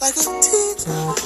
like a teacher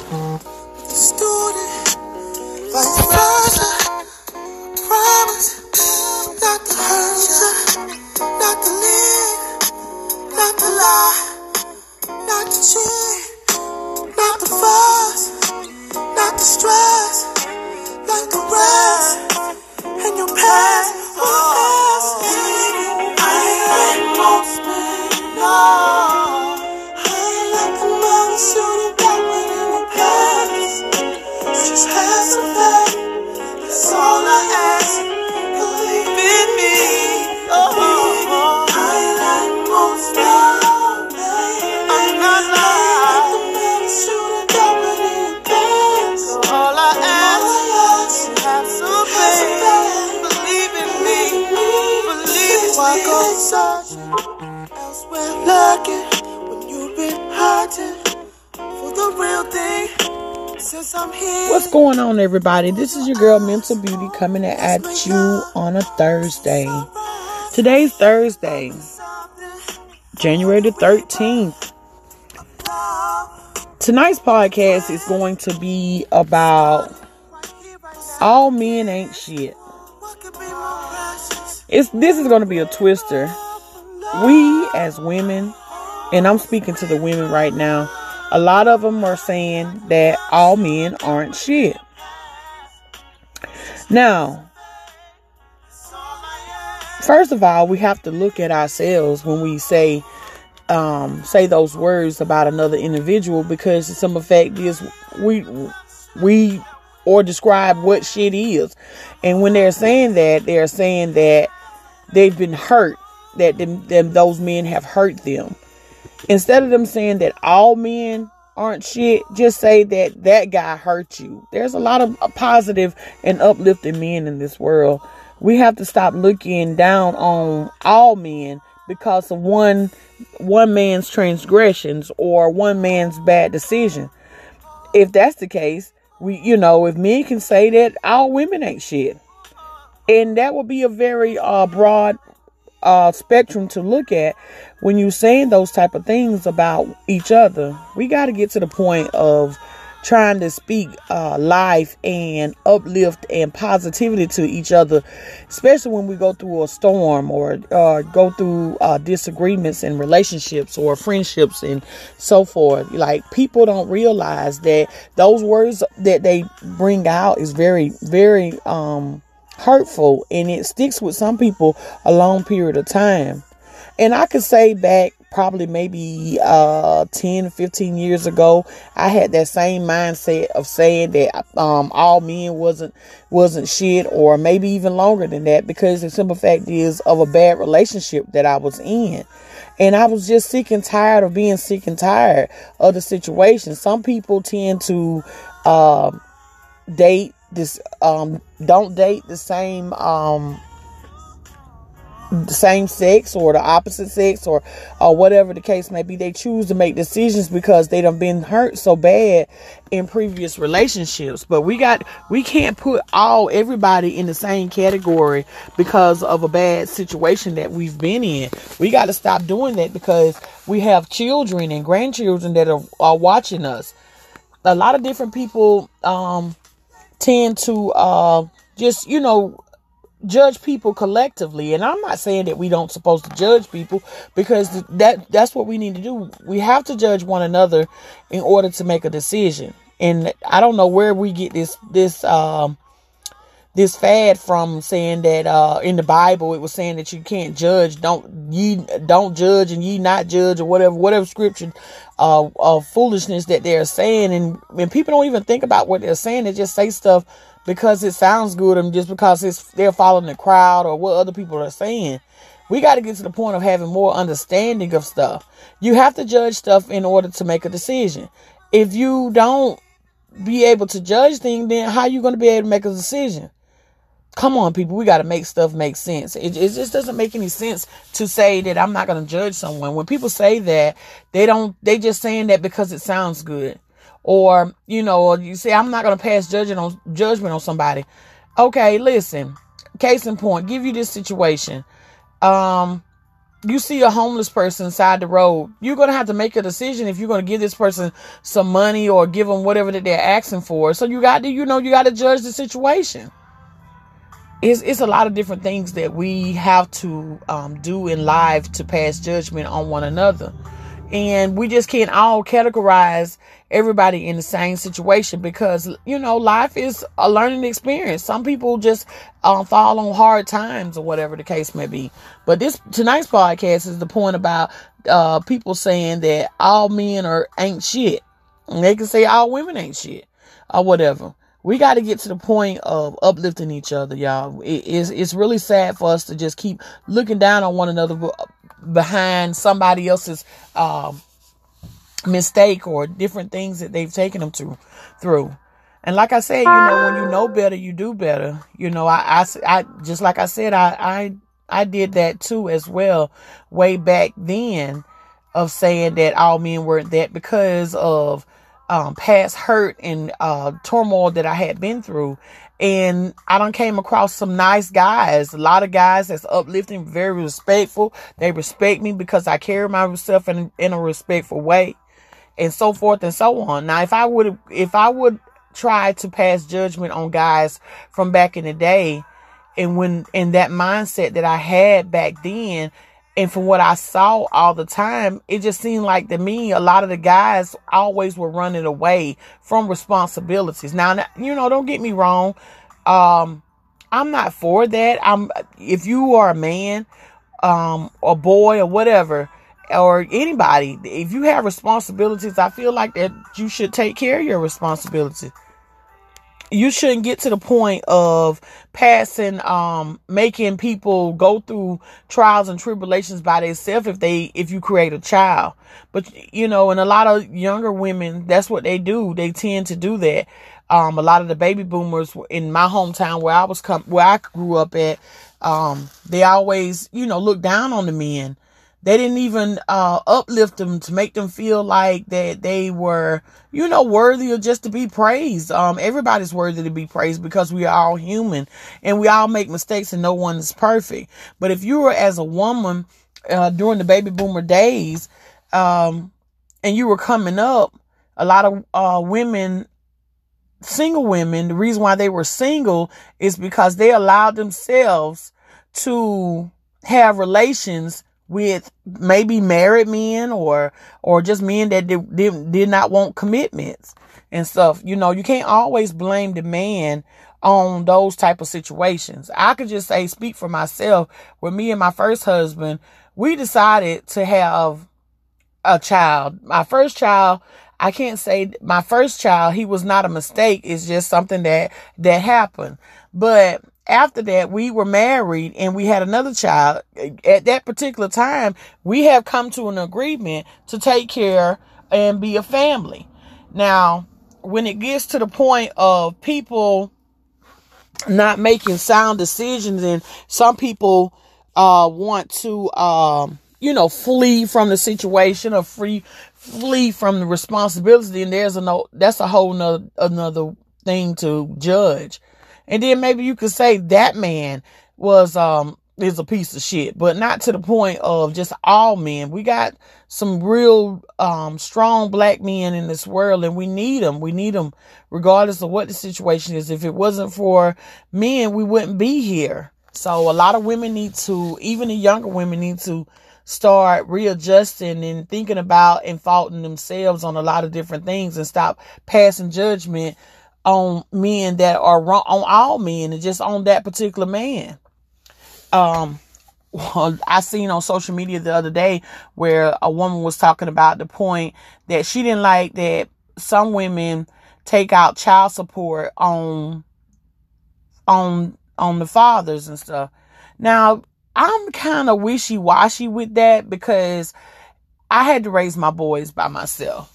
What's going on, everybody? This is your girl Mental Beauty coming at you on a Thursday. Today's Thursday, January the 13th. Tonight's podcast is going to be about all men ain't shit. what could be more precious? It's this is going to be a twister. We as women, and I'm speaking to the women right now, a lot of them are saying that all men aren't shit. Now, first of all, we have to look at ourselves when we say um, say those words about another individual because some effect is we we or describe what shit is, and when they're saying that, they're saying that they've been hurt, that them, them those men have hurt them. Instead of them saying that all men aren't shit, just say that that guy hurt you. There's a lot of positive and uplifting men in this world. We have to stop looking down on all men because of one one man's transgressions or one man's bad decision. If that's the case, we you know, if men can say that all women ain't shit. And that would be a very uh broad uh spectrum to look at when you're saying those type of things about each other. We got to get to the point of trying to speak uh life and uplift and positivity to each other, especially when we go through a storm or uh go through uh disagreements in relationships or friendships and so forth. Like people don't realize that those words that they bring out is very very um hurtful and it sticks with some people a long period of time. And I could say back probably maybe uh 10 15 years ago i had that same mindset of saying that um all men wasn't wasn't shit or maybe even longer than that because the simple fact is of a bad relationship that i was in and i was just sick and tired of being sick and tired of the situation some people tend to um date this um don't date the same um the same sex or the opposite sex or or whatever the case may be. They choose to make decisions because they done been hurt so bad in previous relationships. But we got we can't put all everybody in the same category because of a bad situation that we've been in. We got to stop doing that because we have children and grandchildren that are, are watching us. A lot of different people um tend to uh just you know judge people collectively. And i'm not saying that we don't supposed to judge people because that that's what we need to do. We have to judge one another in order to make a decision. And i don't know where we get this this um this fad from saying that uh in the bible it was saying that you can't judge don't ye don't judge and ye not judge or whatever whatever scripture uh of foolishness that they're saying and when people don't even think about what they're saying they just say stuff because it sounds good and just because it's they're following the crowd or what other people are saying. We got to get to the point of having more understanding of stuff. You have to judge stuff in order to make a decision. If you don't be able to judge things, then how are you going to be able to make a decision? Come on, people. We got to make stuff make sense. It, it just doesn't make any sense to say that I'm not going to judge someone. When people say that, they don't, they just saying that because it sounds good or you know, you say I'm not gonna pass judgment on judgment on somebody. Okay, listen. Case in point, give you this situation. Um, you see a homeless person side the road, you're going to have to make a decision if you're going to give this person some money or give them whatever that they're asking for. So you got to, you know, you got to judge the situation. It's, it's a lot of different things that we have to um, do in life to pass judgment on one another. And we just can't all categorize everybody in the same situation because, you know, life is a learning experience. Some people just um, fall on hard times or whatever the case may be. But this tonight's podcast is the point about uh, people saying that all men are ain't shit. And they can say all women ain't shit or whatever. We got to get to the point of uplifting each other, y'all. It is it's really sad for us to just keep looking down on one another behind somebody else's um, mistake or different things that they've taken them to through. And like I said, you know, when you know better, you do better. You know, I, I, I just like I said, I, I, I did that too as well way back then of saying that all men weren't that because of um, past hurt and uh, turmoil that I had been through. And I done came across some nice guys, a lot of guys that's uplifting, very respectful. They respect me because I carry myself in, in a respectful way and so forth and so on. Now, if I would, if I would try to pass judgment on guys from back in the day and when, in that mindset that I had back then, and from what I saw all the time, it just seemed like to me, a lot of the guys always were running away from responsibilities. Now, you know, don't get me wrong. Um, I'm not for that. I'm, if you are a man, um, a boy or whatever, or anybody, if you have responsibilities, I feel like that you should take care of your responsibilities. You shouldn't get to the point of passing, um, making people go through trials and tribulations by themselves if they, if you create a child. But, you know, and a lot of younger women, that's what they do. They tend to do that. Um, a lot of the baby boomers in my hometown where I was come, where I grew up at, um, they always, you know, look down on the men they didn't even uh, uplift them to make them feel like that they were, you know, worthy of just to be praised. Um, everybody's worthy to be praised because we are all human and we all make mistakes and no one is perfect. But if you were as a woman uh, during the baby boomer days, um, and you were coming up, a lot of uh, women single women, the reason why they were single is because they allowed themselves to have relations with maybe married men or or just men that did, did, did not want commitments and stuff. You know, you can't always blame the man on those type of situations. I could just say speak for myself. With me and my first husband, we decided to have a child. My first child, I can't say my first child, he was not a mistake. It's just something that that happened. But after that, we were married and we had another child. At that particular time, we have come to an agreement to take care and be a family. Now, when it gets to the point of people not making sound decisions and some people uh, want to um, you know flee from the situation or free flee from the responsibility and there's a no that's a whole nother another thing to judge and then maybe you could say that man was, um, is a piece of shit, but not to the point of just all men. We got some real, um, strong black men in this world and we need them. We need them regardless of what the situation is. If it wasn't for men, we wouldn't be here. So a lot of women need to, even the younger women need to start readjusting and thinking about and faulting themselves on a lot of different things and stop passing judgment on men that are wrong on all men and just on that particular man. Um, well, I seen on social media the other day where a woman was talking about the point that she didn't like that some women take out child support on on on the fathers and stuff. Now, I'm kind of wishy-washy with that because I had to raise my boys by myself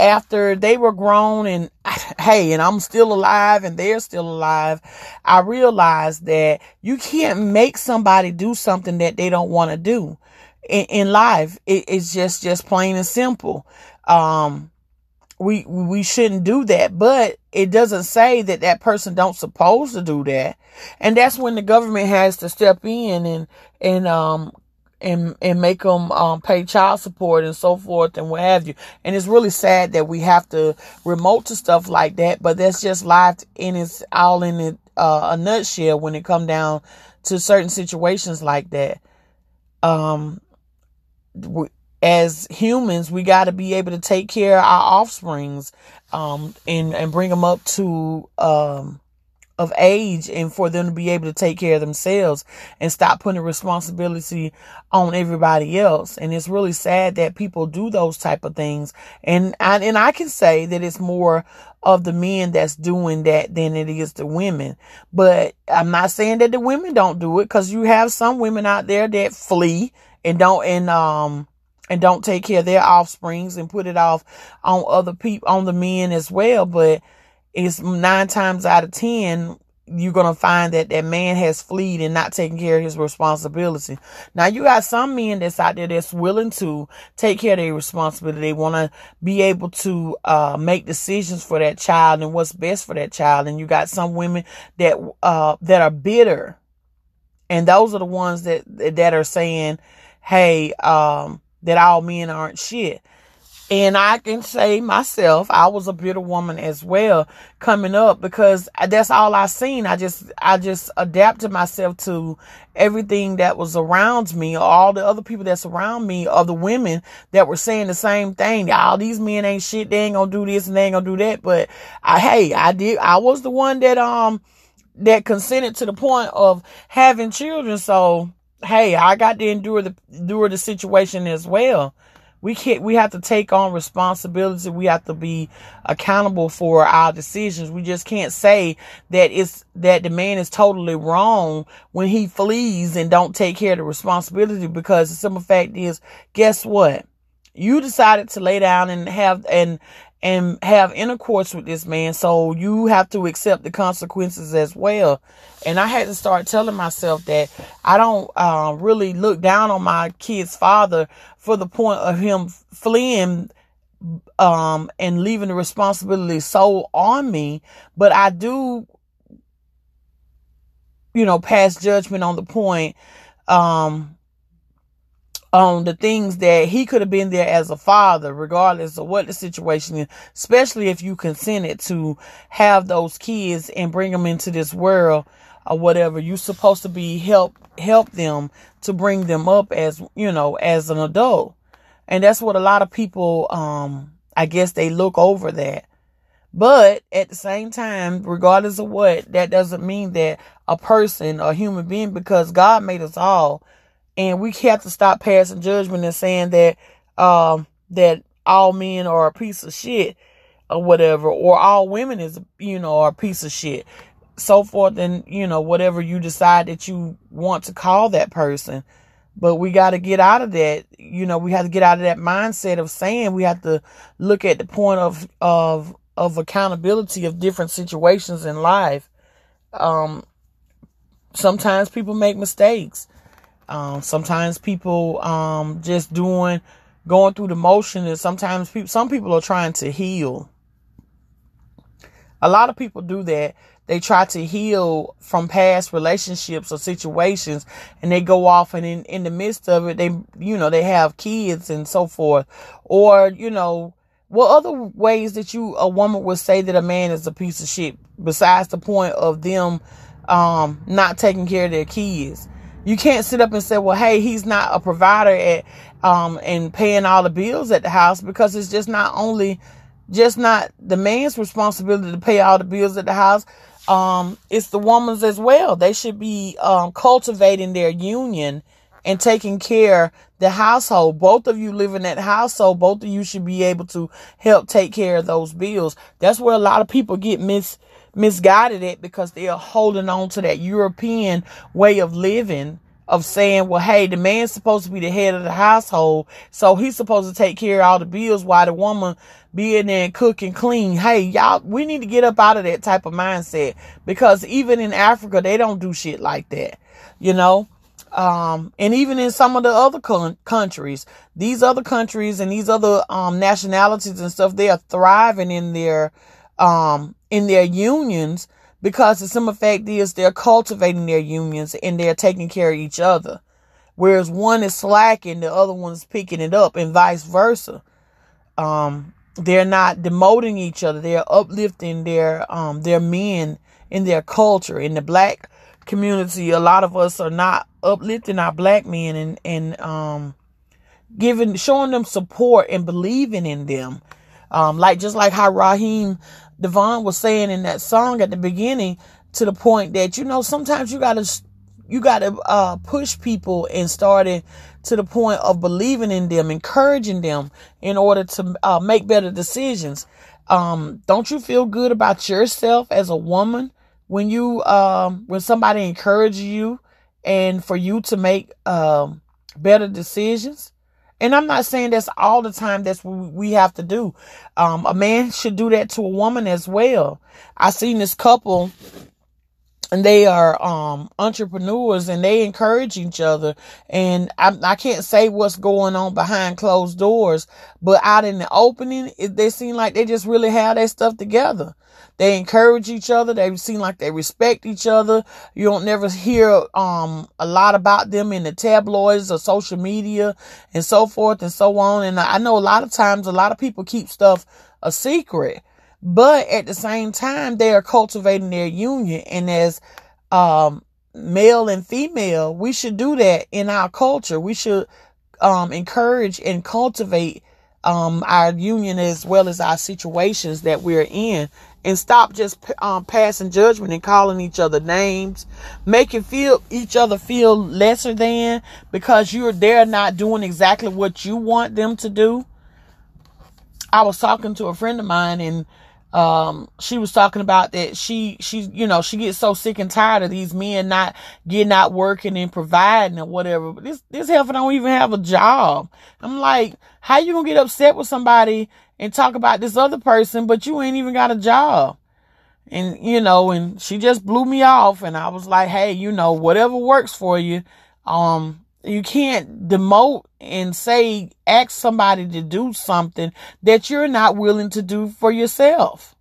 after they were grown and hey, and I'm still alive and they're still alive, I realized that you can't make somebody do something that they don't want to do in, in life. It, it's just, just plain and simple. Um, we, we shouldn't do that, but it doesn't say that that person don't supposed to do that. And that's when the government has to step in and, and, um, and and make them um, pay child support and so forth and what have you. And it's really sad that we have to remote to stuff like that, but that's just life in its all in it, uh, a nutshell when it come down to certain situations like that. Um, as humans, we got to be able to take care of our offsprings, um, and and bring them up to um of age and for them to be able to take care of themselves and stop putting responsibility on everybody else. And it's really sad that people do those type of things. And I, and I can say that it's more of the men that's doing that than it is the women. But I'm not saying that the women don't do it because you have some women out there that flee and don't, and, um, and don't take care of their offsprings and put it off on other people, on the men as well. But it's nine times out of ten you're gonna find that that man has fleed and not taking care of his responsibility. Now you got some men that's out there that's willing to take care of their responsibility. They want to be able to uh, make decisions for that child and what's best for that child. And you got some women that uh, that are bitter, and those are the ones that that are saying, "Hey, um, that all men aren't shit." And I can say myself, I was a bitter woman as well coming up because that's all I seen. I just, I just adapted myself to everything that was around me, all the other people that's around me, or the women that were saying the same thing. All these men ain't shit. They ain't gonna do this and they ain't gonna do that. But I, hey, I did, I was the one that, um, that consented to the point of having children. So, hey, I got to endure the, endure the situation as well. We can't, we have to take on responsibility. We have to be accountable for our decisions. We just can't say that it's, that the man is totally wrong when he flees and don't take care of the responsibility because the simple fact is, guess what? You decided to lay down and have, and, and have intercourse with this man. So you have to accept the consequences as well. And I had to start telling myself that I don't uh, really look down on my kid's father for the point of him fleeing um, and leaving the responsibility so on me. But I do, you know, pass judgment on the point um, on the things that he could have been there as a father, regardless of what the situation is, especially if you consented to have those kids and bring them into this world or whatever. You're supposed to be help, help them to bring them up as, you know, as an adult. And that's what a lot of people, um, I guess they look over that. But at the same time, regardless of what, that doesn't mean that a person, a human being, because God made us all, and we have to stop passing judgment and saying that um, that all men are a piece of shit or whatever, or all women is you know are a piece of shit, so forth, and you know whatever you decide that you want to call that person. But we got to get out of that. You know, we have to get out of that mindset of saying we have to look at the point of of of accountability of different situations in life. Um, sometimes people make mistakes. Um, sometimes people um, just doing going through the motion, and sometimes people, some people are trying to heal. A lot of people do that. They try to heal from past relationships or situations, and they go off, and in, in the midst of it, they you know they have kids and so forth, or you know what other ways that you a woman would say that a man is a piece of shit besides the point of them um, not taking care of their kids you can't sit up and say, well, hey, he's not a provider at, um, and paying all the bills at the house because it's just not only, just not the man's responsibility to pay all the bills at the house. Um, it's the woman's as well. They should be, um, cultivating their union and taking care the household. Both of you live in that household. Both of you should be able to help take care of those bills. That's where a lot of people get mis, misguided it because they are holding on to that European way of living of saying, well, hey, the man's supposed to be the head of the household, so he's supposed to take care of all the bills while the woman be in there and clean. Hey, y'all, we need to get up out of that type of mindset because even in Africa, they don't do shit like that, you know? Um, and even in some of the other con- countries, these other countries and these other, um, nationalities and stuff, they are thriving in their, um, in their unions because the simple fact is they're cultivating their unions and they're taking care of each other. whereas one is slacking, the other one's picking it up, and vice versa. Um, they're not demoting each other; they're uplifting their um their men in their culture. In the black community, a lot of us are not uplifting our black men and and um giving showing them support and believing in them. Um, like just like how Raheem DeVaughn was saying in that song at the beginning, to the point that you know sometimes you gotta you gotta uh, push people and starting to the point of believing in them, encouraging them in order to uh, make better decisions. Um, don't you feel good about yourself as a woman when you um, when somebody encourages you and for you to make um, better decisions? And I'm not saying that's all the time that's what we have to do. Um, a man should do that to a woman as well. I seen this couple and they are um, entrepreneurs and they encourage each other. And I, I, can't say what's going on behind closed doors, but out in the opening, it, they seem like they just really have their stuff together. They encourage each other. They seem like they respect each other. You don't never hear um, a lot about them in the tabloids or social media and so forth and so on. And I know a lot of times a lot of people keep stuff a secret. But at the same time, they are cultivating their union. And as um, male and female, we should do that in our culture. We should um, encourage and cultivate um, our union as well as our situations that we're in and stop just um, passing judgment and calling each other names, making feel each other feel lesser than because you're there not doing exactly what you want them to do. I was talking to a friend of mine and um she was talking about that she she you know she gets so sick and tired of these men not getting out working and providing and whatever. But this this heifer don't even have a job. I'm like how you gonna get upset with somebody and talk about this other person but you ain't even got a job? And you know and she just blew me off and i was like hey you know whatever works for you um you can't demote and say, ask somebody to do something that you're not willing to do for yourself.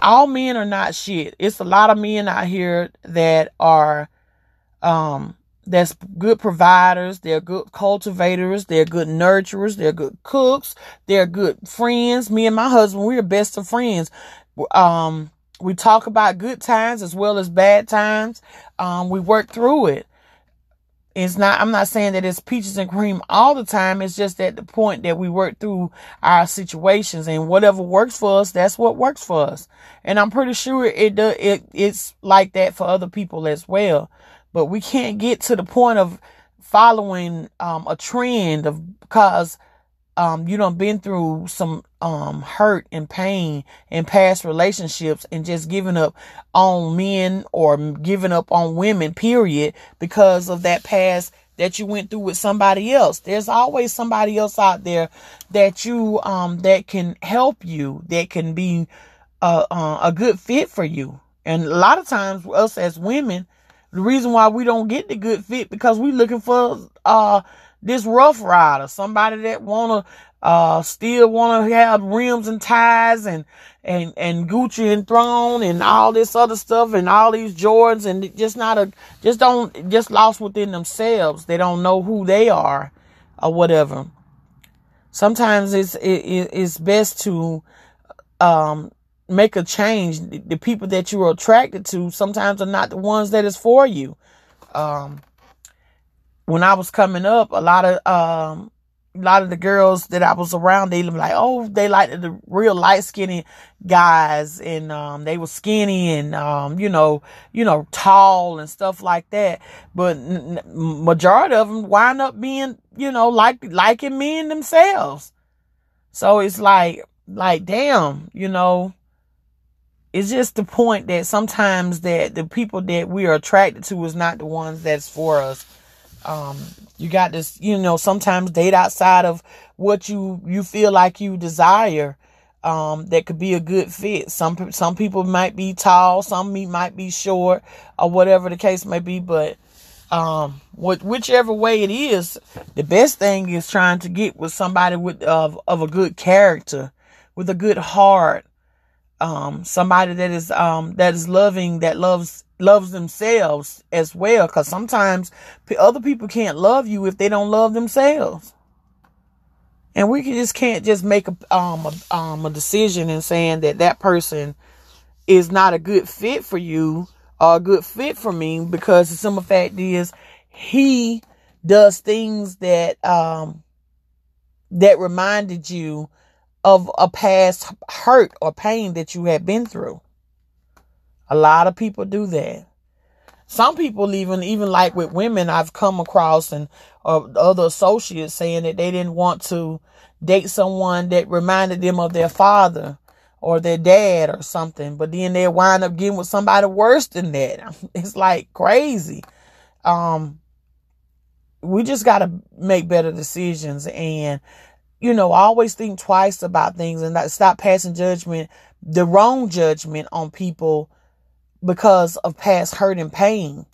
All men are not shit. It's a lot of men out here that are, um, that's good providers. They're good cultivators. They're good nurturers. They're good cooks. They're good friends. Me and my husband, we're best of friends. Um, we talk about good times as well as bad times. Um, we work through it. It's not, I'm not saying that it's peaches and cream all the time. It's just at the point that we work through our situations and whatever works for us, that's what works for us. And I'm pretty sure it does, it, it's like that for other people as well. But we can't get to the point of following, um, a trend of, because um, you don't been through some um, hurt and pain in past relationships and just giving up on men or giving up on women, period, because of that past that you went through with somebody else. There's always somebody else out there that you um, that can help you, that can be a, uh, a good fit for you. And a lot of times, us as women, the reason why we don't get the good fit because we're looking for uh this rough rider, somebody that wanna uh still wanna have rims and ties and and and Gucci and throne and all this other stuff and all these Jordans and just not a just don't just lost within themselves. They don't know who they are or whatever. Sometimes it's it, it's best to um make a change. The people that you are attracted to sometimes are not the ones that is for you. Um when I was coming up, a lot of um a lot of the girls that I was around, they were like, oh, they like the real light skinny guys, and um, they were skinny and um, you know, you know, tall and stuff like that. But n- majority of them wind up being, you know, like liking men themselves. So it's like, like, damn, you know, it's just the point that sometimes that the people that we are attracted to is not the ones that's for us. Um, you got this, you know, sometimes date outside of what you, you feel like you desire. Um, that could be a good fit. Some, some people might be tall, some might be short or whatever the case may be, but, um, what, whichever way it is, the best thing is trying to get with somebody with, of, of a good character, with a good heart, um, somebody that is um, that is loving, that loves loves themselves as well. Because sometimes other people can't love you if they don't love themselves. And we can, just can't just make a um a, um a decision and saying that that person is not a good fit for you or a good fit for me because the simple fact is he does things that um that reminded you of a past hurt or pain that you have been through. A lot of people do that. Some people even even like with women I've come across and uh, other associates saying that they didn't want to date someone that reminded them of their father or their dad or something, but then they wind up getting with somebody worse than that. It's like crazy. Um, we just got to make better decisions and, you know, always think twice about things and stop passing judgment, the wrong judgment on people because of past hurt and pain.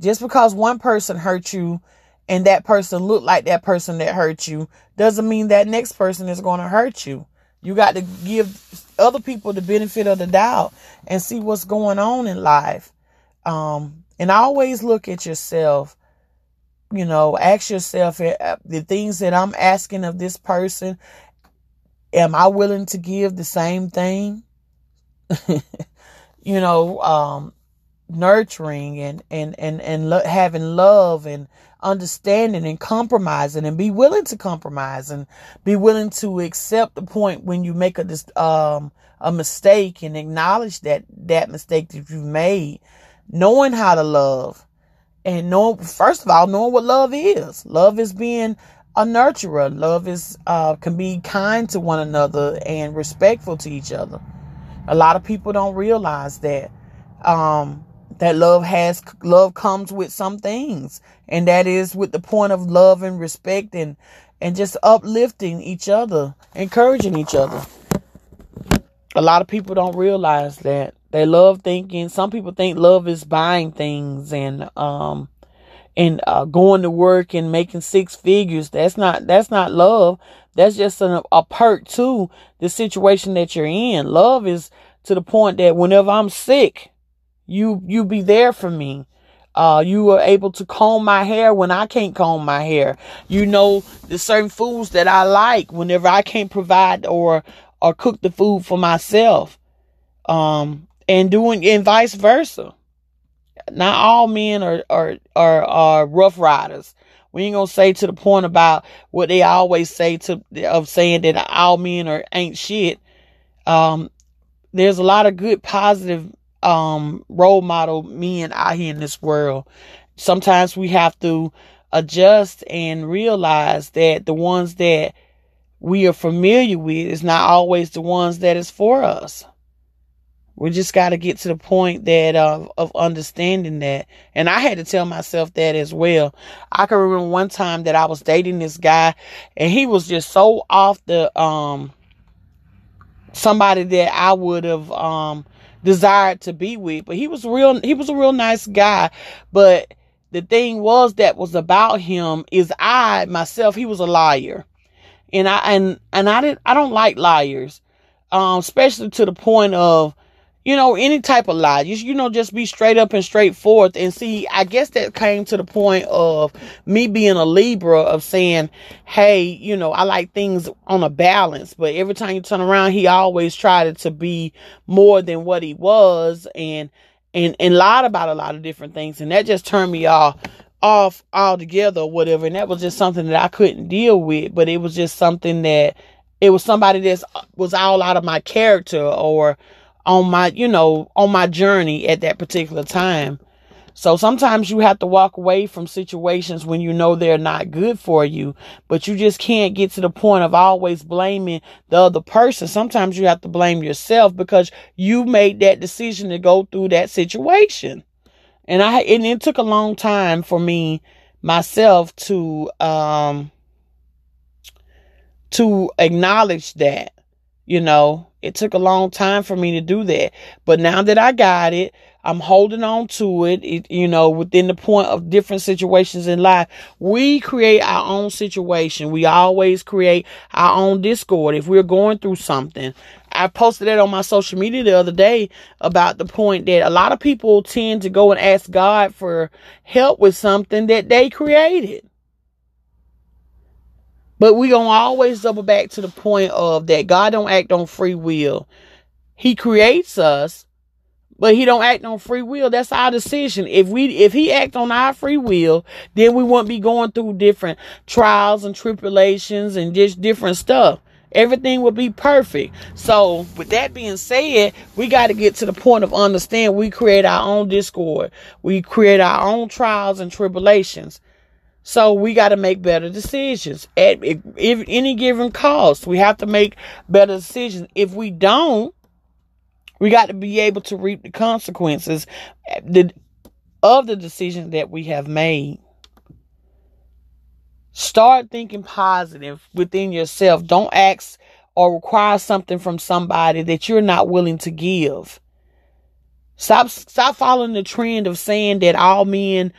Just because one person hurt you and that person looked like that person that hurt you doesn't mean that next person is going to hurt you. You got to give other people the benefit of the doubt and see what's going on in life. Um, and always look at yourself. You know, ask yourself uh, the things that I'm asking of this person. Am I willing to give the same thing? you know, um, nurturing and and and and lo- having love and understanding and compromising and be willing to compromise and be willing to accept the point when you make a um a mistake and acknowledge that that mistake that you've made knowing how to love and know first of all knowing what love is. Love is being a nurturer. Love is uh can be kind to one another and respectful to each other. A lot of people don't realize that um that love has love comes with some things. And that is with the point of love and respect and and just uplifting each other encouraging each other. A lot of people don't realize that they love thinking some people think love is buying things and um and uh, going to work and making six figures that's not that's not love that's just a perk to the situation that you're in love is to the point that whenever i'm sick you you be there for me. Uh, you are able to comb my hair when I can't comb my hair. You know the certain foods that I like whenever I can't provide or or cook the food for myself. Um, and doing and vice versa. Not all men are are are, are rough riders. We ain't gonna say to the point about what they always say to of saying that all men are ain't shit. Um, there's a lot of good positive um, role model men out here in this world. Sometimes we have to adjust and realize that the ones that we are familiar with is not always the ones that is for us. We just got to get to the point that of of understanding that. And I had to tell myself that as well. I can remember one time that I was dating this guy and he was just so off the um somebody that I would have um desired to be with. But he was real he was a real nice guy. But the thing was that was about him is I myself, he was a liar. And I and and I didn't I don't like liars. Um, especially to the point of you know, any type of lie. You, you know, just be straight up and straightforward. And see, I guess that came to the point of me being a Libra of saying, hey, you know, I like things on a balance. But every time you turn around, he always tried to be more than what he was and, and, and lied about a lot of different things. And that just turned me off off altogether or whatever. And that was just something that I couldn't deal with. But it was just something that it was somebody that uh, was all out of my character or, on my, you know, on my journey at that particular time. So sometimes you have to walk away from situations when you know they're not good for you, but you just can't get to the point of always blaming the other person. Sometimes you have to blame yourself because you made that decision to go through that situation. And I, and it took a long time for me myself to, um, to acknowledge that, you know, it took a long time for me to do that. But now that I got it, I'm holding on to it, it, you know, within the point of different situations in life. We create our own situation. We always create our own discord if we're going through something. I posted that on my social media the other day about the point that a lot of people tend to go and ask God for help with something that they created. But we gonna always double back to the point of that God don't act on free will. He creates us but he don't act on free will. That's our decision. If we if he act on our free will, then we wouldn't be going through different trials and tribulations and just different stuff. Everything would be perfect. So, with that being said, we got to get to the point of understand we create our own discord. We create our own trials and tribulations. So we got to make better decisions at any given cost. We have to make better decisions. If we don't, we got to be able to reap the consequences eh, of the decision that we have made. Start thinking positive within yourself. Don't ask or require something from somebody that you're not willing to give. Stop stop following the trend of saying that all men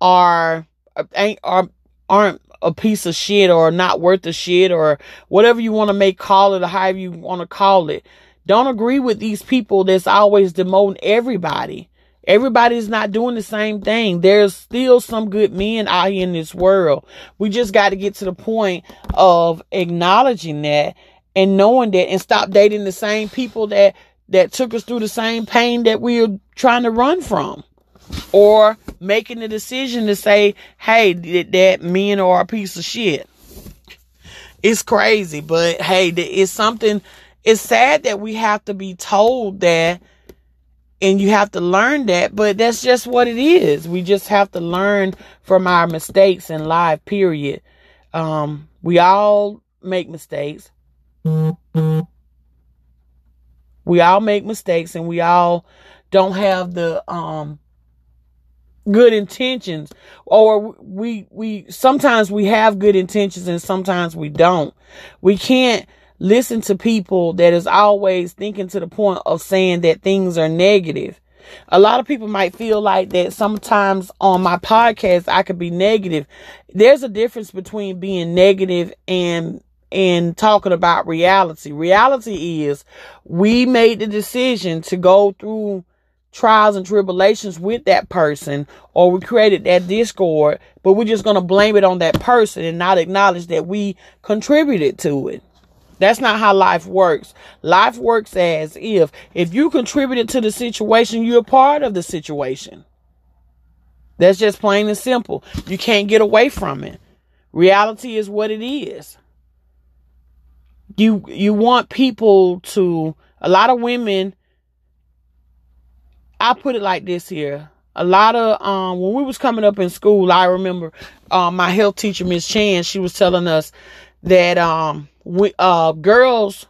are ain't are aren't a piece of shit or not worth a shit or whatever you want to make call it or however you want to call it. Don't agree with these people that's always demoting everybody. Everybody's not doing the same thing. There's still some good men out here in this world. We just got to get to the point of acknowledging that and knowing that and stop dating the same people that that took us through the same pain that we are trying to run from. Or making the decision to say, hey, that, that men are a piece of shit. It's crazy, but hey, it's something it's sad that we have to be told that and you have to learn that, but that's just what it is. We just have to learn from our mistakes in life, period. Um, we all make mistakes. We all make mistakes and we all don't have the um good intentions or we we sometimes we have good intentions and sometimes we don't. We can't listen to people that is always thinking to the point of saying that things are negative. A lot of people might feel like that sometimes on my podcast I could be negative. There's a difference between being negative and and talking about reality. Reality is we made the decision to go through trials and tribulations with that person or we created that discord, but we're just going to blame it on that person and not acknowledge that we contributed to it. That's not how life works. Life works as if if you contributed to the situation, you're part of the situation. That's just plain and simple. You can't get away from it. Reality is what it is. You you want people to a lot of women I put it like this here. A lot of um when we was coming up in school, I remember um my health teacher Miss Chan, she was telling us that um we, uh, girls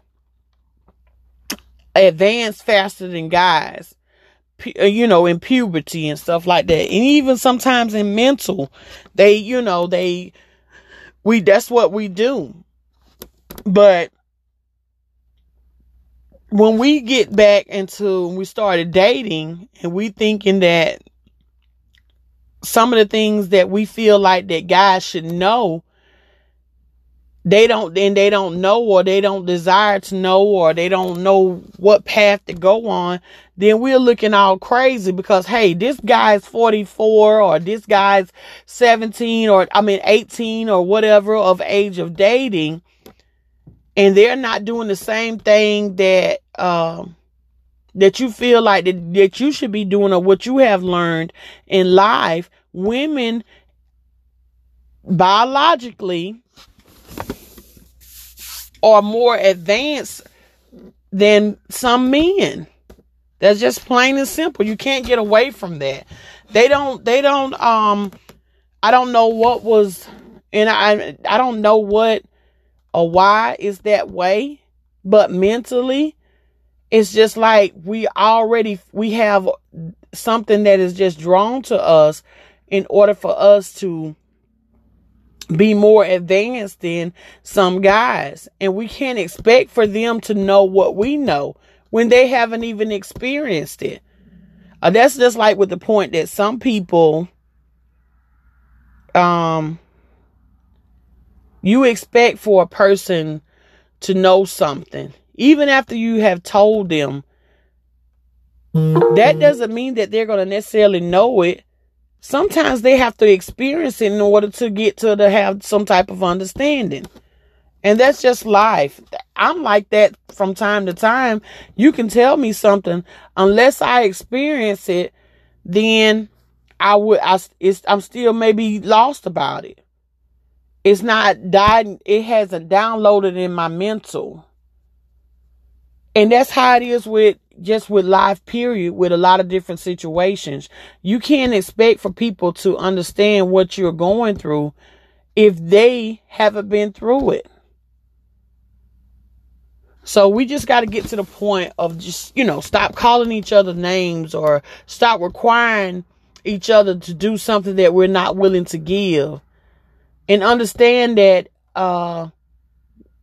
advance faster than guys uh, you know in puberty and stuff like that and even sometimes in mental they you know they we that's what we do but when we get back into we started dating and we thinking that some of the things that we feel like that guys should know they don't then they don't know or they don't desire to know or they don't know what path to go on then we're looking all crazy because hey this guy's 44 or this guy's 17 or i mean 18 or whatever of age of dating and they're not doing the same thing that um that you feel like that, that you should be doing or what you have learned in life women biologically are more advanced than some men. That's just plain and simple. You can't get away from that. They don't they don't um I don't know what was and I I don't know what or why is that way, but mentally it's just like we already we have something that is just drawn to us in order for us to be more advanced than some guys. And we can't expect for them to know what we know when they haven't even experienced it. Uh, that's just like with the point that some people, um, you expect for a person to know something, even after you have told them. That mm-hmm. doesn't mean that they're going to necessarily know it. Sometimes they have to experience it in order to get to, to have some type of understanding. And that's just life. I'm like that from time to time. You can tell me something unless I experience it, then I would I it's I'm still maybe lost about it. It's not died it hasn't downloaded in my mental. And that's how it is with just with life period with a lot of different situations. You can't expect for people to understand what you're going through if they haven't been through it. So we just got to get to the point of just, you know, stop calling each other names or stop requiring each other to do something that we're not willing to give. And understand that uh,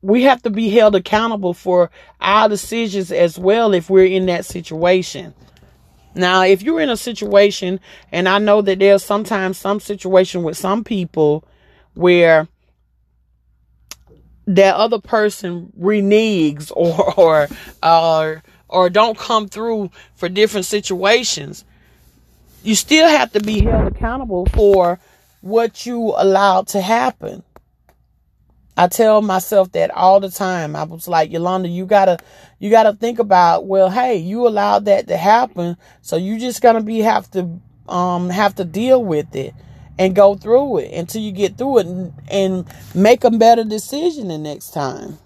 we have to be held accountable for our decisions as well if we're in that situation. Now, if you're in a situation, and I know that there's sometimes some situation with some people where that other person reneges or or uh, or don't come through for different situations, you still have to be held accountable for what you allowed to happen. I tell myself that all the time. I was like, Yolanda, you gotta, you gotta think about, well, hey, you allowed that to happen. So you just gonna be, have to, um, have to deal with it and go through it until you get through it and, and make a better decision the next time.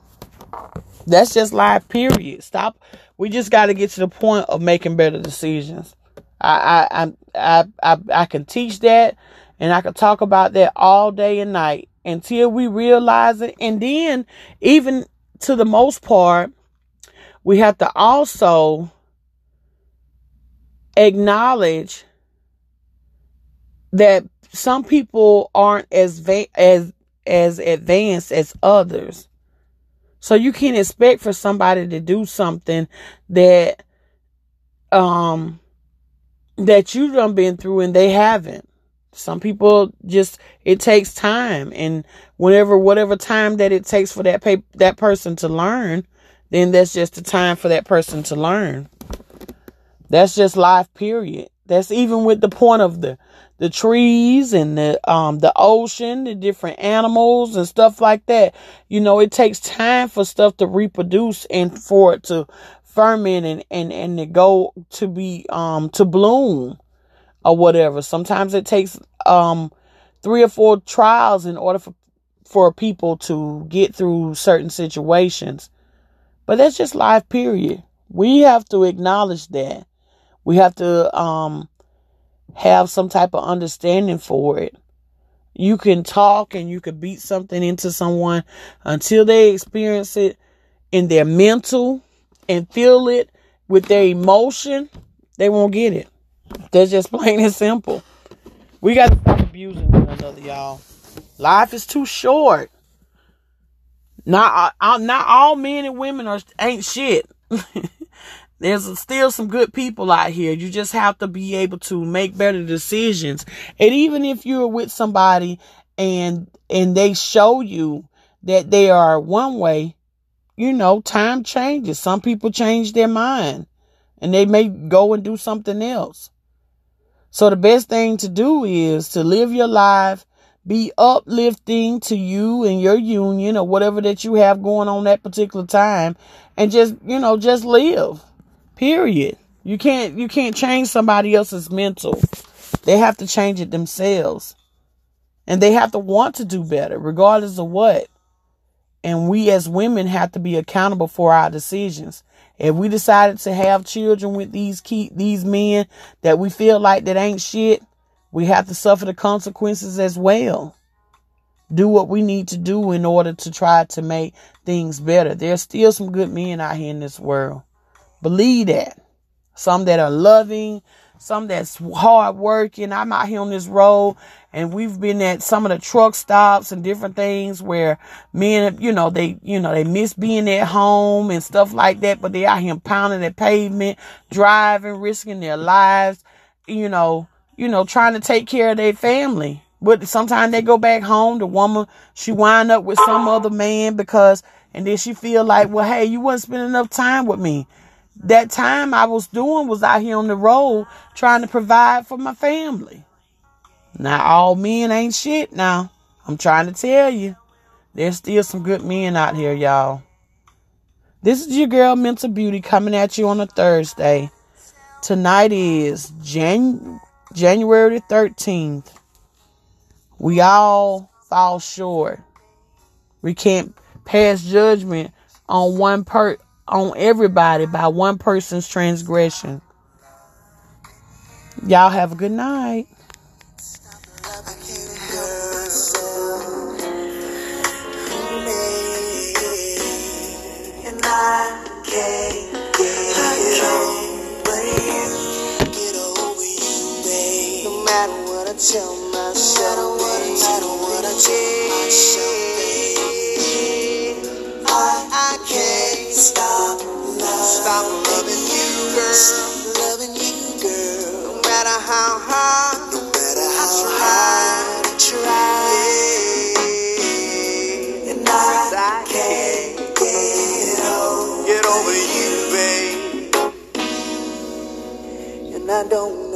That's just life, period. Stop. We just got to get to the point of making better decisions. I, I, I, I, I can teach that and I could talk about that all day and night until we realize it. And then, even to the most part, we have to also acknowledge that some people aren't as va- as as advanced as others. So you can't expect for somebody to do something that um that you done been through and they haven't. Some people just it takes time and whenever whatever time that it takes for that that person to learn, then that's just the time for that person to learn. That's just life period. That's even with the point of the the trees and the um the ocean, the different animals and stuff like that. You know, it takes time for stuff to reproduce and for it to ferment and and and to go to be um to bloom or whatever. Sometimes it takes um three or four trials in order for for people to get through certain situations. But that's just life period. We have to acknowledge that. We have to um have some type of understanding for it. You can talk and you can beat something into someone until they experience it in their mental and feel it with their emotion, they won't get it. That's just plain and simple. We got to stop abusing one another, y'all. Life is too short. Not, uh, not all men and women are ain't shit. There's still some good people out here. You just have to be able to make better decisions. And even if you're with somebody and and they show you that they are one way, you know, time changes. Some people change their mind and they may go and do something else. So the best thing to do is to live your life, be uplifting to you and your union or whatever that you have going on that particular time and just, you know, just live. Period. You can't you can't change somebody else's mental. They have to change it themselves. And they have to want to do better regardless of what. And we as women have to be accountable for our decisions. If we decided to have children with these key, these men that we feel like that ain't shit, we have to suffer the consequences as well. Do what we need to do in order to try to make things better. There's still some good men out here in this world. Believe that. Some that are loving, some that's hard working. I'm out here on this road and we've been at some of the truck stops and different things where men, you know, they, you know, they miss being at home and stuff like that, but they out here pounding the pavement, driving, risking their lives, you know, you know, trying to take care of their family. But sometimes they go back home. The woman, she wind up with some other man because, and then she feel like, well, hey, you wasn't spending enough time with me. That time I was doing was out here on the road trying to provide for my family. Now all men ain't shit now. I'm trying to tell you. There's still some good men out here, y'all. This is your girl Mental Beauty coming at you on a Thursday. Tonight is Jan- January 13th. We all fall short. We can't pass judgment on one per on everybody by one person's transgression. Y'all have a good night. tell myself, I don't wanna. I, don't.